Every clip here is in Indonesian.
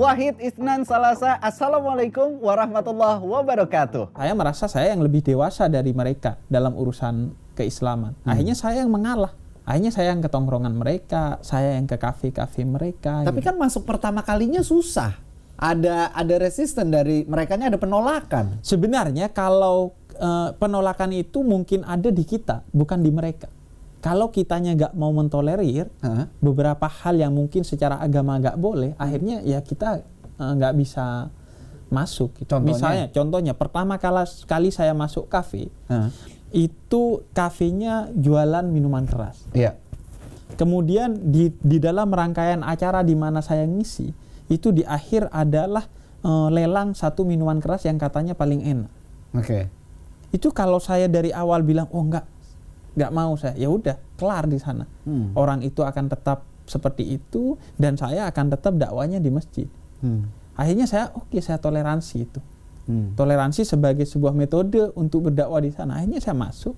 Wahid Isnan Salasa. Assalamualaikum warahmatullahi wabarakatuh. Saya merasa saya yang lebih dewasa dari mereka dalam urusan keislaman. Hmm. Akhirnya saya yang mengalah. Akhirnya saya yang ke tongkrongan mereka, saya yang ke kafe-kafe mereka. Tapi gitu. kan masuk pertama kalinya susah. Ada ada resisten dari merekanya ada penolakan. sebenarnya kalau eh, penolakan itu mungkin ada di kita, bukan di mereka. Kalau kitanya nggak mau mentolerir Hah? beberapa hal yang mungkin secara agama nggak boleh, akhirnya ya kita eh, nggak bisa masuk. Gitu. Contohnya? Misalnya, contohnya pertama kali kali saya masuk kafe, Hah? itu kafenya jualan minuman keras. Iya. Kemudian di di dalam rangkaian acara di mana saya ngisi, itu di akhir adalah eh, lelang satu minuman keras yang katanya paling enak. Oke. Itu kalau saya dari awal bilang oh enggak, nggak mau saya, ya udah kelar di sana. Hmm. Orang itu akan tetap seperti itu dan saya akan tetap dakwanya di masjid. Hmm. Akhirnya saya oke saya toleransi itu. Hmm. Toleransi sebagai sebuah metode untuk berdakwah di sana. Akhirnya saya masuk.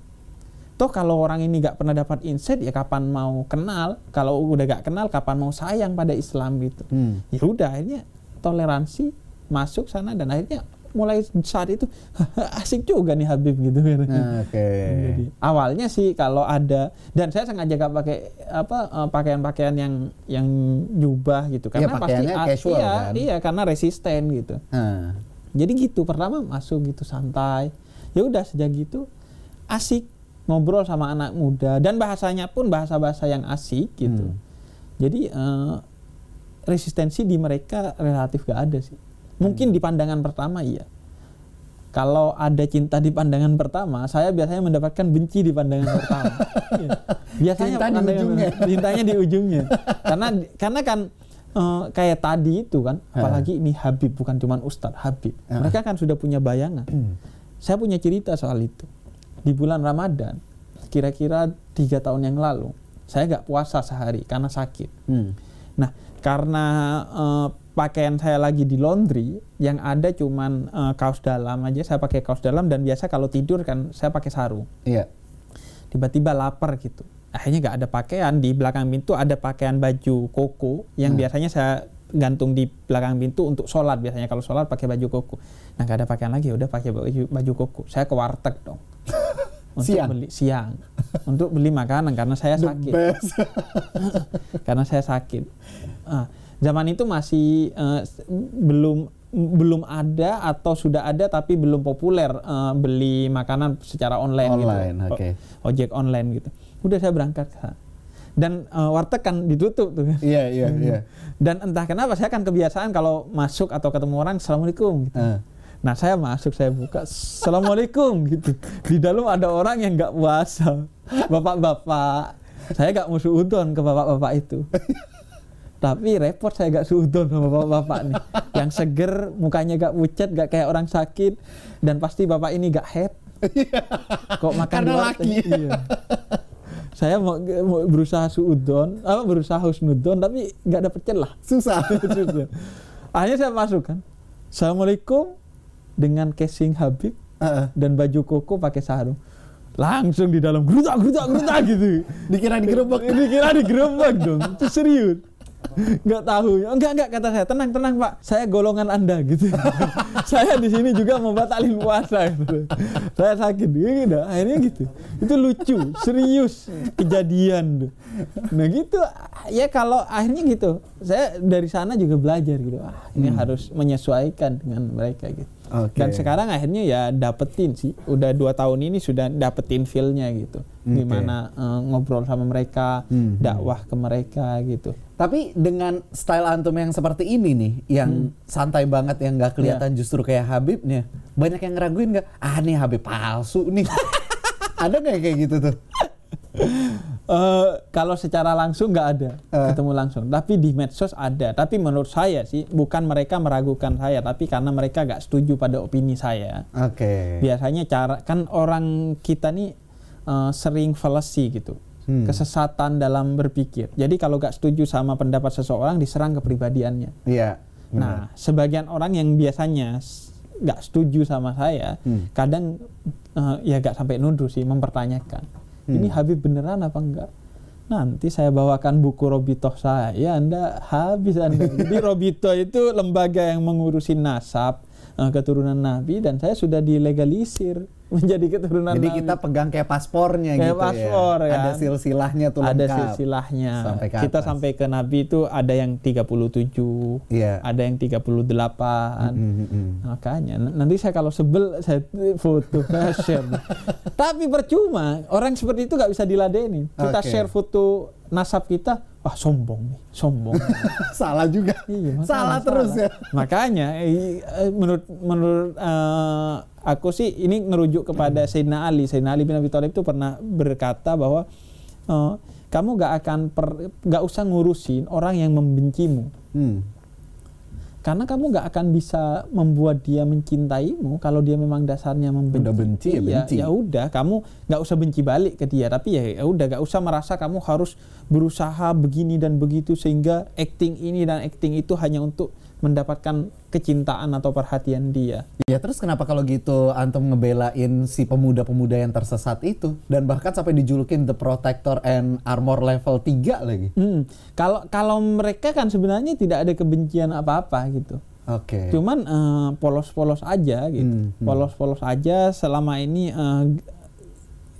Toh kalau orang ini nggak pernah dapat insight ya kapan mau kenal? Kalau udah nggak kenal kapan mau sayang pada Islam gitu. Hmm. Ya udah akhirnya toleransi masuk sana dan akhirnya mulai saat itu asik juga nih Habib gitu kan. Nah, Oke. Jadi, awalnya sih kalau ada dan saya sengaja gak pakai apa eh, pakaian-pakaian yang yang jubah gitu Iya, karena pasti pakaiannya ah, casual, iya kan? iya karena resisten gitu. Nah. Jadi gitu pertama masuk gitu santai. Ya udah sejak gitu asik ngobrol sama anak muda dan bahasanya pun bahasa-bahasa yang asik gitu. Hmm. Jadi eh, resistensi di mereka relatif gak ada sih. Mungkin di pandangan pertama iya. Kalau ada cinta di pandangan pertama, saya biasanya mendapatkan benci di pandangan pertama. Iya. Biasanya Cinta di ujungnya. cintanya di ujungnya. karena karena kan eh, kayak tadi itu kan, apalagi ini Habib bukan cuma Ustadz Habib. Mereka kan sudah punya bayangan. Hmm. Saya punya cerita soal itu. Di bulan Ramadan, kira-kira tiga tahun yang lalu, saya nggak puasa sehari karena sakit. Hmm. Nah, karena eh, pakaian saya lagi di laundry, yang ada cuman eh, kaos dalam aja, saya pakai kaos dalam dan biasa kalau tidur kan saya pakai sarung. Iya. Tiba-tiba lapar gitu. Akhirnya nggak ada pakaian di belakang pintu ada pakaian baju koko yang Hmm. biasanya saya gantung di belakang pintu untuk sholat biasanya kalau sholat pakai baju koko. Nah nggak ada pakaian lagi, udah pakai baju baju koko. Saya ke warteg dong. Untuk Siang? beli siang untuk beli makanan karena saya The sakit karena saya sakit. Ah, zaman itu masih s- belum belum ada atau sudah ada tapi belum populer eh, beli makanan secara online, Online, gitu. oke. O- Ojek online gitu. Udah saya berangkat ke sana. Dan eh, warteg kan ditutup tuh. kan. Iya, iya, iya. Dan entah kenapa saya kan kebiasaan kalau masuk atau ketemu orang assalamualaikum gitu. Ah. Nah saya masuk saya buka assalamualaikum gitu. Di dalam ada orang yang nggak puasa, bapak-bapak. Saya nggak mau suudon ke bapak-bapak itu. Tapi repot saya gak suudon sama bapak-bapak nih. Yang seger, mukanya gak pucat, gak kayak orang sakit. Dan pasti bapak ini gak head. Kok makan Karena laki. Iya. Saya mau, mau berusaha suudon, apa berusaha husnudon, tapi gak dapet celah. Susah. Susah. Akhirnya saya masuk kan. Assalamualaikum dengan casing Habib Heeh. dan baju koko pakai sarung. Langsung di dalam gerutak gerutak gerutak gitu. Dikira digerebek. Dikira digerebek dong. Itu serius. Nggak tahu. Enggak enggak kata saya. Tenang tenang Pak. Saya golongan Anda gitu. saya di sini juga mau batalin puasa gitu. Saya sakit gitu. Akhirnya gitu. Itu lucu, serius kejadian tuh. Nah gitu ya kalau akhirnya gitu. Saya dari sana juga belajar gitu. Ah, ini harus menyesuaikan dengan mereka gitu. Oke. Dan sekarang akhirnya ya dapetin sih. Udah dua tahun ini sudah dapetin feel-nya gitu. Oke. Gimana eh, ngobrol sama mereka, Hmm. dakwah ke mereka gitu. Tapi dengan style antum yang seperti ini nih, yang santai banget, yang nggak kelihatan justru kayak Habibnya, banyak yang ngeraguin nggak? Ah nih Habib palsu nih. Ada nggak kayak gitu tuh? Eh, kalau secara langsung nggak ada Eh. ketemu langsung, tapi di medsos ada. Tapi menurut saya sih bukan mereka meragukan saya, tapi karena mereka nggak setuju pada opini saya. Oke. Biasanya cara kan orang kita nih eh, sering fallacy gitu, Hmm. kesesatan dalam berpikir. Jadi kalau nggak setuju sama pendapat seseorang diserang kepribadiannya. Iya. Nah, sebagian orang yang biasanya nggak setuju sama saya, Hmm. kadang eh, ya nggak sampai nuduh sih, mempertanyakan. Hmm. Ini Habib beneran apa enggak? Nanti saya bawakan buku Robito saya, Anda habis Anda. Jadi Robito itu lembaga yang mengurusi nasab eh, keturunan Nabi dan saya sudah dilegalisir menjadi keturunan Jadi Nabi. kita pegang kayak paspornya Kayak gitu paspor, ya. ya. Ada silsilahnya tuh ada lengkap. silsilahnya. Sampai ke kita sampai ke Nabi itu ada yang 37, Iya. ada yang 38. Mm, mm, mm. Makanya nanti saya kalau sebel saya foto saya share. Tapi percuma orang seperti itu nggak bisa diladeni. Kita Oke. share foto nasab kita, wah sombong nih, sombong. Salah juga. Iya, makanya Salah terus ya. Makanya eh, eh, menurut menurut eh, aku sih ini ngerujuk kepada Sayyidina Ali. Sayyidina Ali bin Abi Thalib itu pernah berkata bahwa eh, kamu gak akan per, gak usah ngurusin orang yang membencimu. Hmm. Karena kamu gak akan bisa membuat dia mencintaimu kalau dia memang dasarnya membenci. Udah benci ya Iya, benci. Ya udah, kamu nggak usah benci balik ke dia. Tapi ya ya udah, gak usah merasa kamu harus berusaha begini dan begitu sehingga acting ini dan acting itu hanya untuk mendapatkan kecintaan atau perhatian dia. Ya terus kenapa kalau gitu antum ngebelain si pemuda-pemuda yang tersesat itu dan bahkan sampai dijulukin the protector and armor level 3 lagi. Hmm, Kalau kalau mereka kan sebenarnya tidak ada kebencian apa-apa gitu. Oke. Cuman eh, polos-polos aja gitu. Hmm, hmm. Polos-polos aja selama ini eh,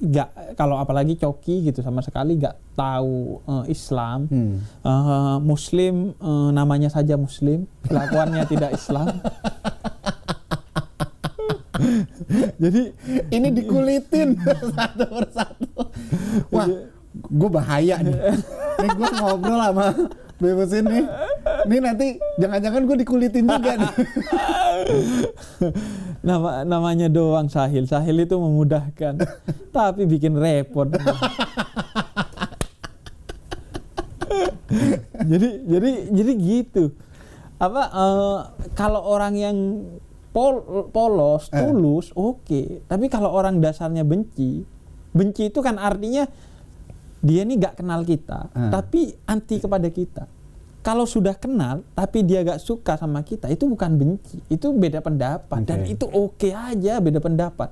nggak kalau apalagi coki gitu sama sekali nggak tahu eh, Islam. Hmm. Eh, muslim eh, namanya saja muslim, kelakuannya tidak Islam. Jadi Ini dikulitin satu persatu. Wah, gue bahaya nih. Nih gue ngobrol sama Bebas ini. Nih nanti jangan-jangan gue dikulitin juga nih. nama namanya doang sahil. Sahil itu memudahkan, tapi bikin repot. jadi jadi jadi gitu. Apa eh, kalau orang yang pol- polos, Eh. tulus, oke. Tapi kalau orang dasarnya benci, benci itu kan artinya dia ini gak kenal kita, Eh. tapi anti kepada kita. Kalau sudah kenal, tapi dia gak suka sama kita, itu bukan benci, itu beda pendapat dan Oke. itu oke aja beda pendapat.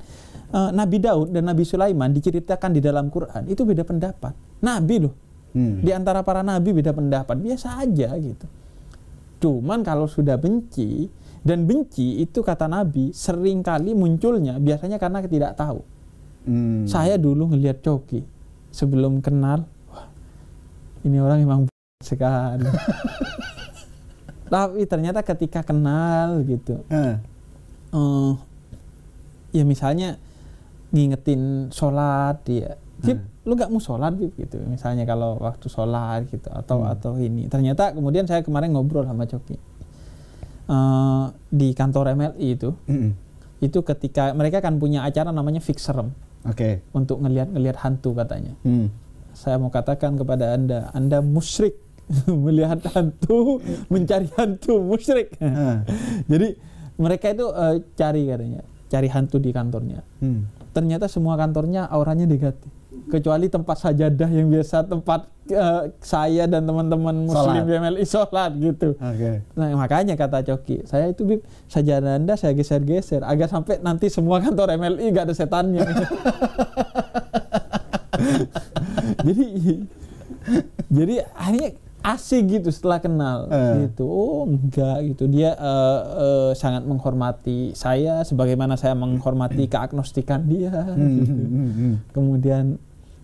Eh, Nabi Daud dan Nabi Sulaiman diceritakan di dalam Quran itu beda pendapat. Nabi loh, Hmm. di antara para nabi beda pendapat, biasa aja gitu. Cuman kalau sudah benci dan benci itu kata Nabi sering kali munculnya biasanya karena tidak tahu. Hmm. Saya dulu ngelihat Coki sebelum kenal, wah ini orang emang sekali. Tapi ternyata ketika kenal gitu, Eh. eh, ya misalnya ngingetin sholat dia, Bib, lu gak mau sholat gitu, misalnya kalau waktu sholat gitu atau Hmm. atau ini. Ternyata kemudian saya kemarin ngobrol sama Coki Eh, di kantor MLI itu, Mm-mm. itu ketika mereka kan punya acara namanya Fixerem Oke. untuk ngelihat-ngelihat hantu katanya. Hmm. Saya mau katakan kepada Anda, Anda musyrik melihat hantu, mencari hantu musyrik. Jadi mereka itu eh, cari katanya, cari hantu di kantornya. Hmm. Ternyata semua kantornya auranya negatif. Kecuali tempat sajadah yang biasa tempat eh, saya dan teman-teman muslim Sholat. di MLI sholat gitu. Oke. Nah makanya kata Coki, saya itu Bib, sajadah Anda saya geser-geser agar sampai nanti semua kantor MLI gak ada setannya. jadi jadi akhirnya asik gitu setelah kenal Eh. gitu. Oh enggak gitu. Dia eh, eh, sangat menghormati saya sebagaimana saya menghormati keagnostikan dia. Hmm, gitu. hmm, hmm. Kemudian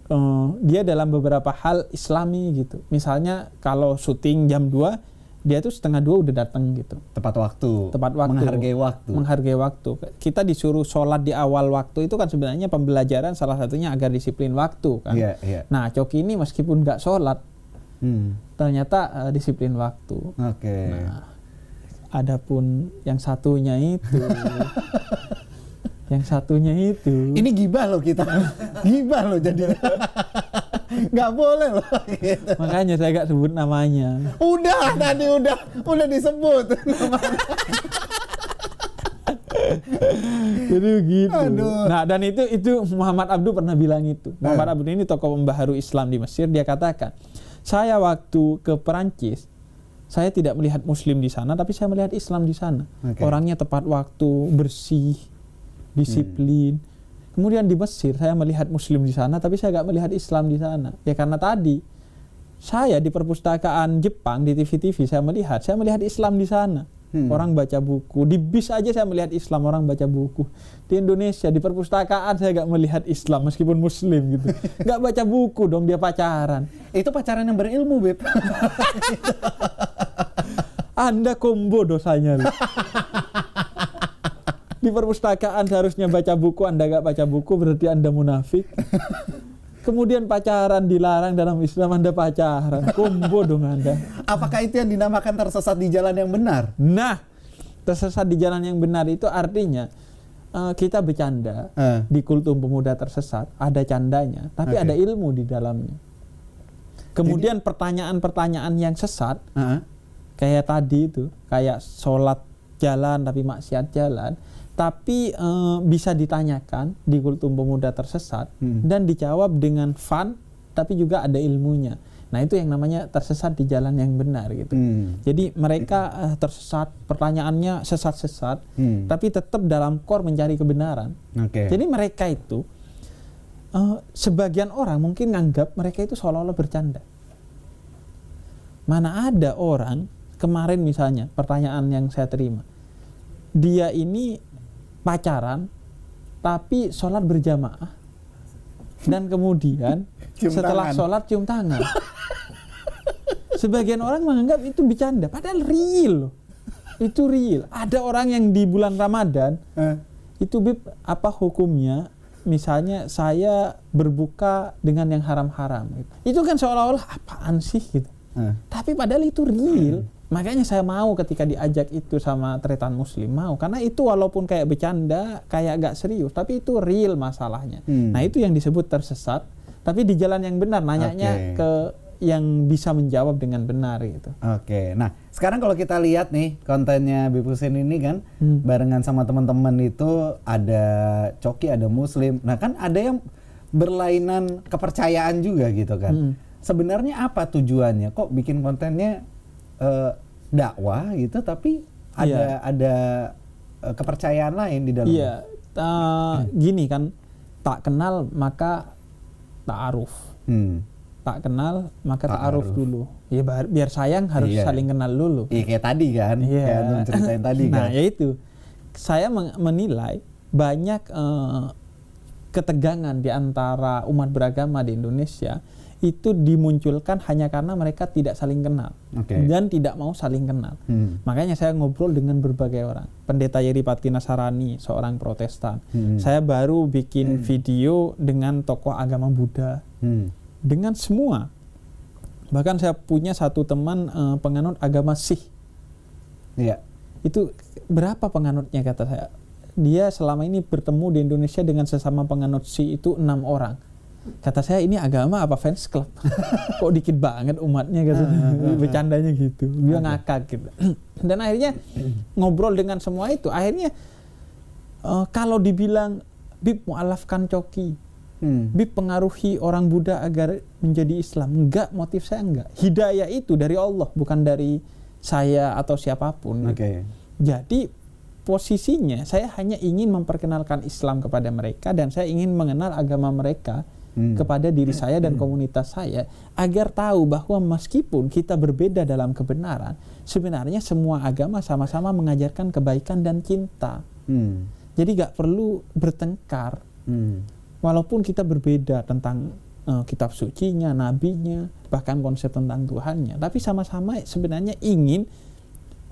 eh, dia dalam beberapa hal islami gitu. Misalnya kalau syuting jam 2 dia tuh setengah dua udah datang gitu. Tepat waktu. Tepat waktu. Menghargai waktu. Menghargai waktu. Kita disuruh sholat di awal waktu itu kan sebenarnya pembelajaran salah satunya agar disiplin waktu kan. Iya, iya. Nah Coki ini meskipun nggak sholat Hmm. Ternyata eh, disiplin waktu. Oke. Nah, adapun yang satunya itu, yang satunya itu, Ini gibah loh kita. gibah loh jadi. Nggak boleh loh. gitu. makanya saya nggak sebut namanya. Udah tadi udah udah disebut. Jadi begitu. Aduh. Nah dan itu itu Muhammad Abdu pernah bilang itu. Muhammad Abdu ini tokoh pembaharu Islam di Mesir. Dia katakan, saya waktu ke Perancis, saya tidak melihat Muslim di sana, tapi saya melihat Islam di sana. Oke. Orangnya tepat waktu, bersih, disiplin. Kemudian di Mesir saya melihat Muslim di sana, tapi saya nggak melihat Islam di sana. Ya karena tadi saya di perpustakaan Jepang di TV-TV saya melihat, saya melihat Islam di sana. Hmm. Orang baca buku di bis aja saya melihat Islam orang baca buku di Indonesia di perpustakaan saya nggak melihat Islam meskipun Muslim gitu nggak baca buku dong dia pacaran Itu pacaran yang berilmu, Beb. Anda combo dosanya. Di perpustakaan seharusnya baca buku, Anda nggak baca buku berarti Anda munafik. Kemudian pacaran dilarang dalam Islam, Anda pacaran. Combo dong Anda. Apakah itu yang dinamakan tersesat di jalan yang benar? Nah, tersesat di jalan yang benar itu artinya eh, kita bercanda Eh. di kultum pemuda tersesat, ada candanya, tapi Oke. ada ilmu di dalamnya. Kemudian pertanyaan-pertanyaan yang sesat Heeh. kayak tadi itu kayak sholat jalan tapi maksiat jalan tapi eh, bisa ditanyakan di kultum pemuda tersesat Hmm. dan dijawab dengan fun tapi juga ada ilmunya nah itu yang namanya tersesat di jalan yang benar gitu Hmm. jadi mereka eh, tersesat pertanyaannya sesat-sesat Hmm. tapi tetap dalam core mencari kebenaran Oke. jadi mereka itu eh, sebagian orang mungkin nganggap mereka itu seolah-olah bercanda. Mana ada orang kemarin misalnya pertanyaan yang saya terima, dia ini pacaran tapi sholat berjamaah dan kemudian Cium setelah tangan. sholat cium tangan. Sebagian orang menganggap itu bercanda, padahal real. loh. Itu real. Ada orang yang di bulan Ramadan Eh. itu Bib apa hukumnya misalnya saya berbuka dengan yang haram-haram gitu. itu kan seolah-olah apaan sih gitu Eh. tapi padahal itu real makanya saya mau ketika diajak itu sama tretan muslim mau karena itu walaupun kayak bercanda kayak agak serius tapi itu real masalahnya Hmm. nah itu yang disebut tersesat tapi di jalan yang benar nanyanya Oke. ke yang bisa menjawab dengan benar gitu Oke, nah sekarang kalau kita lihat nih kontennya Bipusin ini kan Hmm. barengan sama teman-teman itu ada coki, ada muslim. Nah kan ada yang berlainan kepercayaan juga gitu kan. Hmm. Sebenarnya apa tujuannya? Kok bikin kontennya eh, dakwah gitu, tapi ada Iya. ada eh, kepercayaan lain di dalamnya. Iya, ta- gini kan, tak kenal maka ta'aruf. Hmm. Tak kenal maka Ta'aruf. ta'aruf dulu. Ya biar sayang harus Iya. saling kenal dulu. Iya kayak tadi kan, kayak antum ceritain tadi nah, kan. ya itu. Saya menilai banyak eh, ketegangan di antara umat beragama di Indonesia itu dimunculkan hanya karena mereka tidak saling kenal Oke. dan tidak mau saling kenal. Hmm. Makanya saya ngobrol dengan berbagai orang. Pendeta Yeri Pati Nasarani, seorang Protestan. Hmm. Saya baru bikin video dengan tokoh agama Buddha, Hmm. dengan semua. Bahkan saya punya satu teman eh, penganut agama Sikh. Iya. Itu berapa penganutnya kata saya? Dia selama ini bertemu di Indonesia dengan sesama penganut Sikh itu enam orang. Kata saya ini agama apa fans club? Kok dikit banget umatnya katanya. Bercandanya gitu. Dia ngakak gitu. Dan akhirnya ngobrol dengan semua itu. Akhirnya eh, kalau dibilang Bib mualafkan coki, Hmm. Bib pengaruhi orang Buddha agar menjadi Islam. Enggak, motif saya enggak. Hidayah itu dari Allah, bukan dari saya atau siapa pun. Oke. Jadi posisinya saya hanya ingin memperkenalkan Islam kepada mereka dan saya ingin mengenal agama mereka Hmm. kepada diri saya dan komunitas saya agar tahu bahwa meskipun kita berbeda dalam kebenaran, sebenarnya semua agama sama-sama mengajarkan kebaikan dan cinta. Hmm. Jadi nggak perlu bertengkar Hmm. walaupun kita berbeda tentang eh, kitab sucinya, nabinya, bahkan konsep tentang Tuhannya, tapi sama-sama sebenarnya ingin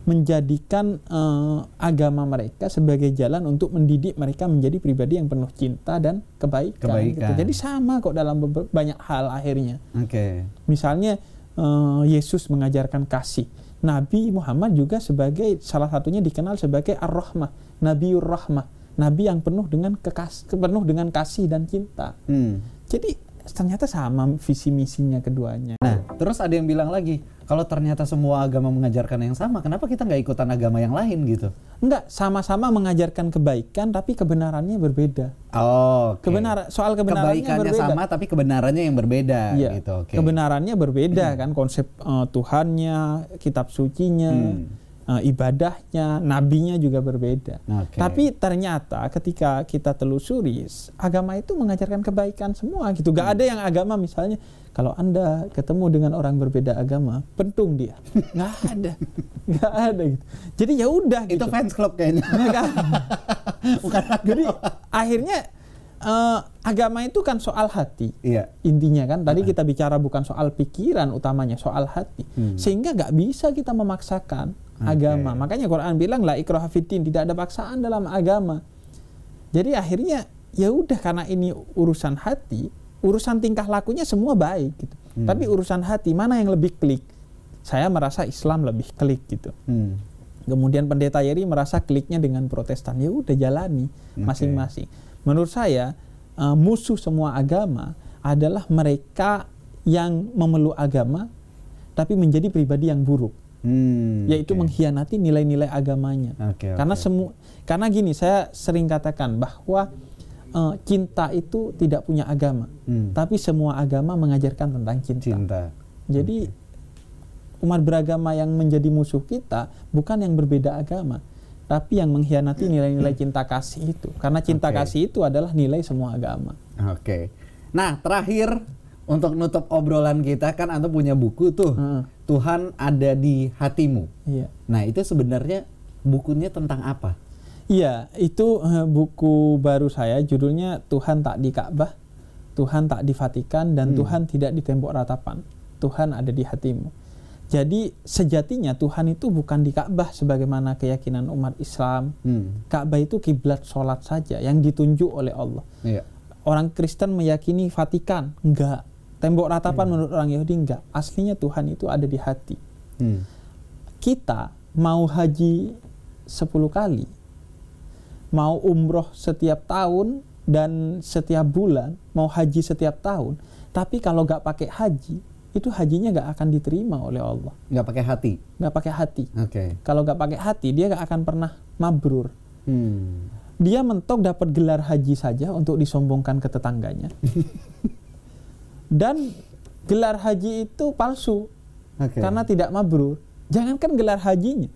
menjadikan eh, agama mereka sebagai jalan untuk mendidik mereka menjadi pribadi yang penuh cinta dan kebaikan. Kebaikan. gitu. Jadi sama kok dalam banyak hal akhirnya. Oke. Misalnya eh, Yesus mengajarkan kasih. Nabi Muhammad juga sebagai salah satunya dikenal sebagai Ar-Rahmah, Nabiur Rahmah, nabi yang penuh dengan kekas penuh dengan kasih dan cinta. Hmm. Jadi ternyata sama visi misinya keduanya. Nah, terus ada yang bilang lagi, kalau ternyata semua agama mengajarkan yang sama, kenapa kita nggak ikutan agama yang lain gitu? Enggak, sama-sama mengajarkan kebaikan tapi kebenarannya berbeda. Oh, oke. Kebenaran soal kebenarannya Kebaikannya berbeda. sama tapi kebenarannya yang berbeda Iya, gitu. Oke. kebenarannya berbeda kan konsep eh, Tuhannya, kitab sucinya, Hmm. eh, ibadahnya, nabinya juga berbeda. Oke. Tapi ternyata ketika kita telusuri agama itu mengajarkan kebaikan semua gitu. Gak ada yang agama misalnya kalau anda ketemu dengan orang berbeda agama, pentung dia. Nggak ada, nggak ada gitu. Jadi ya udah gitu. Itu fans club kayaknya. Ya kan? Bukan Jadi akhirnya eh, agama itu kan soal hati. Iya. Intinya kan tadi kita bicara bukan soal pikiran utamanya, soal hati. Hmm. Sehingga nggak bisa kita memaksakan agama. Makanya Quran bilang la ikraha fiddin, tidak ada paksaan dalam agama. Jadi akhirnya ya udah karena ini urusan hati, urusan tingkah lakunya semua baik gitu. Hmm. Tapi urusan hati mana yang lebih klik? Saya merasa Islam lebih klik gitu. Hmm. Kemudian pendeta Yeri merasa kliknya dengan Protestan. Ya udah jalani masing-masing. Menurut saya eh, musuh semua agama adalah mereka yang memeluk agama tapi menjadi pribadi yang buruk, Hmm, yaitu oke. mengkhianati nilai-nilai agamanya. Oke, Karena oke. semu karena gini, saya sering katakan bahwa eh, cinta itu tidak punya agama, Hmm. tapi semua agama mengajarkan tentang cinta. cinta. Jadi umat beragama yang menjadi musuh kita bukan yang berbeda agama, tapi yang mengkhianati nilai-nilai cinta kasih itu. Karena cinta Oke. kasih itu adalah nilai semua agama. Oke. Nah, terakhir untuk nutup obrolan kita kan Anda punya buku tuh. Heeh. Tuhan ada di hatimu. Iya. Nah, itu sebenarnya bukunya tentang apa? Iya, itu eh, buku baru saya judulnya Tuhan tak di Ka'bah, Tuhan tak di Vatikan dan Hmm. Tuhan tidak di tembok ratapan. Tuhan ada di hatimu. Jadi sejatinya Tuhan itu bukan di Ka'bah sebagaimana keyakinan umat Islam. Hmm. Ka'bah itu kiblat sholat saja yang ditunjuk oleh Allah. Iya. Orang Kristen meyakini Vatikan, enggak. Tembok ratapan menurut orang Yahudi enggak. Aslinya Tuhan itu ada di hati. Hmm. Kita mau haji 10 kali, mau umroh setiap tahun dan setiap bulan, mau haji setiap tahun, tapi kalau nggak pakai haji, itu hajinya nggak akan diterima oleh Allah. Nggak pakai hati. Nggak pakai hati. Oke. Kalau nggak pakai hati, dia nggak akan pernah mabrur. Hmm. Dia mentok dapat gelar haji saja untuk disombongkan ke tetangganya. Dan gelar haji itu palsu Oke. karena tidak mabrur. Jangankan gelar hajinya,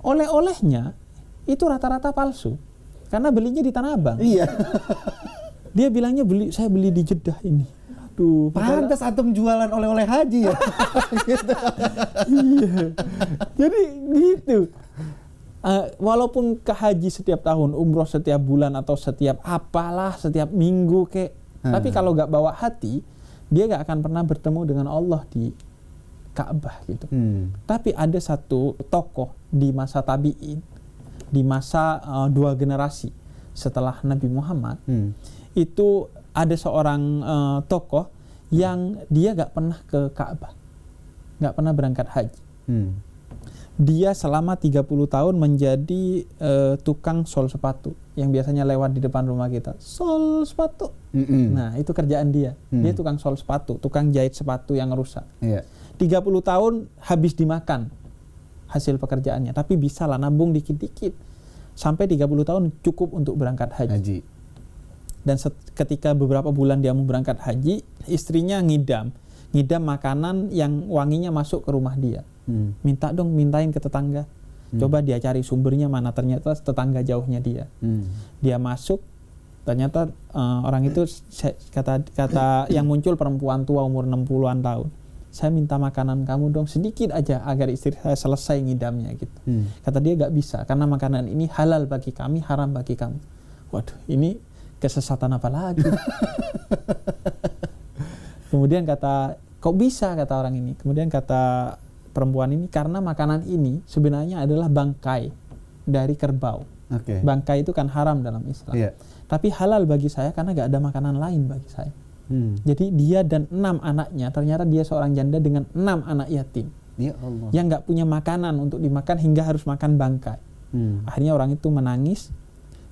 oleh-olehnya itu rata-rata palsu karena belinya di Tanah Abang. Iya. Dia bilangnya beli saya beli di Jeddah ini. Aduh, Pantas Atom jualan oleh-oleh haji ya. iya. Jadi gitu. Eh, walaupun ke haji setiap tahun, umroh setiap bulan atau setiap apalah, setiap minggu kek. Hmm. Tapi kalau nggak bawa hati, dia nggak akan pernah bertemu dengan Allah di Ka'bah gitu. Hmm. Tapi ada satu tokoh di masa tabi'in, di masa eh, dua generasi setelah Nabi Muhammad, Hmm. itu ada seorang eh, tokoh yang dia nggak pernah ke Ka'bah, nggak pernah berangkat haji. Hmm. Dia selama 30 tahun menjadi eh, tukang sol sepatu yang biasanya lewat di depan rumah kita. Sol sepatu. Mm-mm. Nah, itu kerjaan dia. Hmm. Dia tukang sol sepatu, tukang jahit sepatu yang rusak. Iya. 30 tahun habis dimakan hasil pekerjaannya, tapi bisa lah nabung dikit-dikit. Sampai 30 tahun cukup untuk berangkat haji. Haji. Dan ketika beberapa bulan dia mau berangkat haji, istrinya ngidam. Ngidam makanan yang wanginya masuk ke rumah dia. Hmm. Minta dong, mintain ke tetangga. Hmm. Coba dia cari sumbernya mana, ternyata tetangga jauhnya dia. Hmm. Dia masuk, ternyata eh, orang itu kata kata yang muncul perempuan tua umur 60-an tahun. Saya minta makanan kamu dong sedikit aja agar istri saya selesai ngidamnya gitu. Hmm. Kata dia gak bisa karena makanan ini halal bagi kami, haram bagi kamu. Waduh, ini kesesatan apa lagi? Kemudian kata, kok bisa kata orang ini? Kemudian kata perempuan ini karena makanan ini sebenarnya adalah bangkai dari kerbau. Oke. Bangkai itu kan haram dalam Islam. Iya. Tapi halal bagi saya karena gak ada makanan lain bagi saya. Hmm. Jadi dia dan enam anaknya, ternyata dia seorang janda dengan enam anak yatim Ya Allah. yang nggak punya makanan untuk dimakan hingga harus makan bangkai. Hmm. Akhirnya orang itu menangis,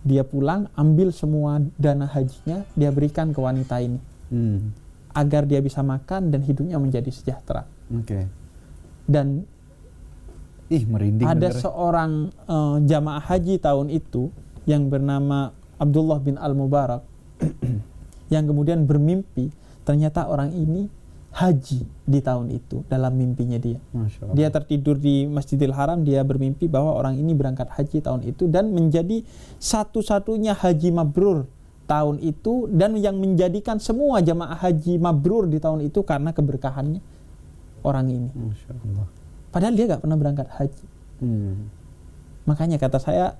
dia pulang, ambil semua dana hajinya, dia berikan ke wanita ini Hmm. agar dia bisa makan dan hidupnya menjadi sejahtera. Oke. Dan Ih, merinding ada bener. seorang eh, jamaah haji tahun itu yang bernama Abdullah bin Al Mubarak yang kemudian bermimpi ternyata orang ini haji di tahun itu dalam mimpinya dia. Dia tertidur di Masjidil Haram, dia bermimpi bahwa orang ini berangkat haji tahun itu dan menjadi satu-satunya haji mabrur tahun itu dan yang menjadikan semua jamaah haji mabrur di tahun itu karena keberkahannya orang ini. Padahal dia nggak pernah berangkat haji. Hmm. Makanya kata saya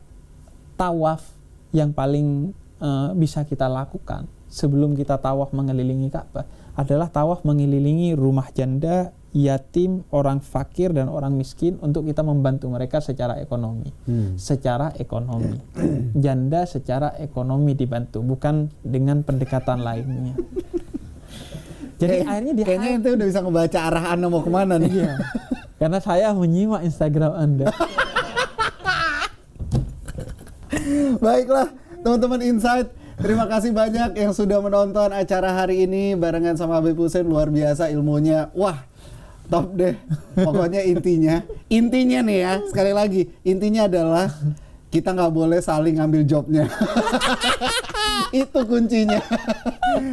tawaf yang paling eh, bisa kita lakukan sebelum kita tawaf mengelilingi Ka'bah adalah tawaf mengelilingi rumah janda, yatim, orang fakir dan orang miskin untuk kita membantu mereka secara ekonomi. Hmm. Secara ekonomi. Janda secara ekonomi dibantu, bukan dengan pendekatan lainnya. Jadi Kayak- akhirnya dia kayaknya ente udah bisa ngebaca arah Anda mau ke mana nih. Iya. Karena saya menyimak Instagram Anda. Baiklah, teman-teman Insight, terima kasih banyak yang sudah menonton acara hari ini barengan sama Habib Hussein luar biasa ilmunya. Wah, top deh. Pokoknya intinya, intinya nih ya, sekali lagi, intinya adalah kita nggak boleh saling ngambil jobnya. Itu kuncinya.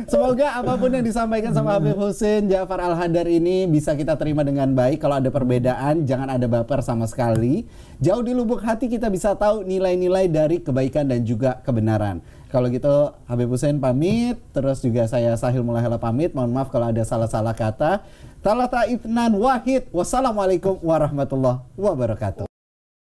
Semoga apa pun yang disampaikan sama Habib Hussein Jafar Al Hadar ini bisa kita terima dengan baik. Kalau ada perbedaan, jangan ada baper sama sekali. Jauh di lubuk hati kita bisa tahu nilai-nilai dari kebaikan dan juga kebenaran. Kalau gitu Habib Hussein pamit, terus juga saya Sahil Mulahela pamit. Mohon maaf kalau ada salah-salah kata. Talata Ibnan Wahid. Wassalamualaikum warahmatullahi wabarakatuh.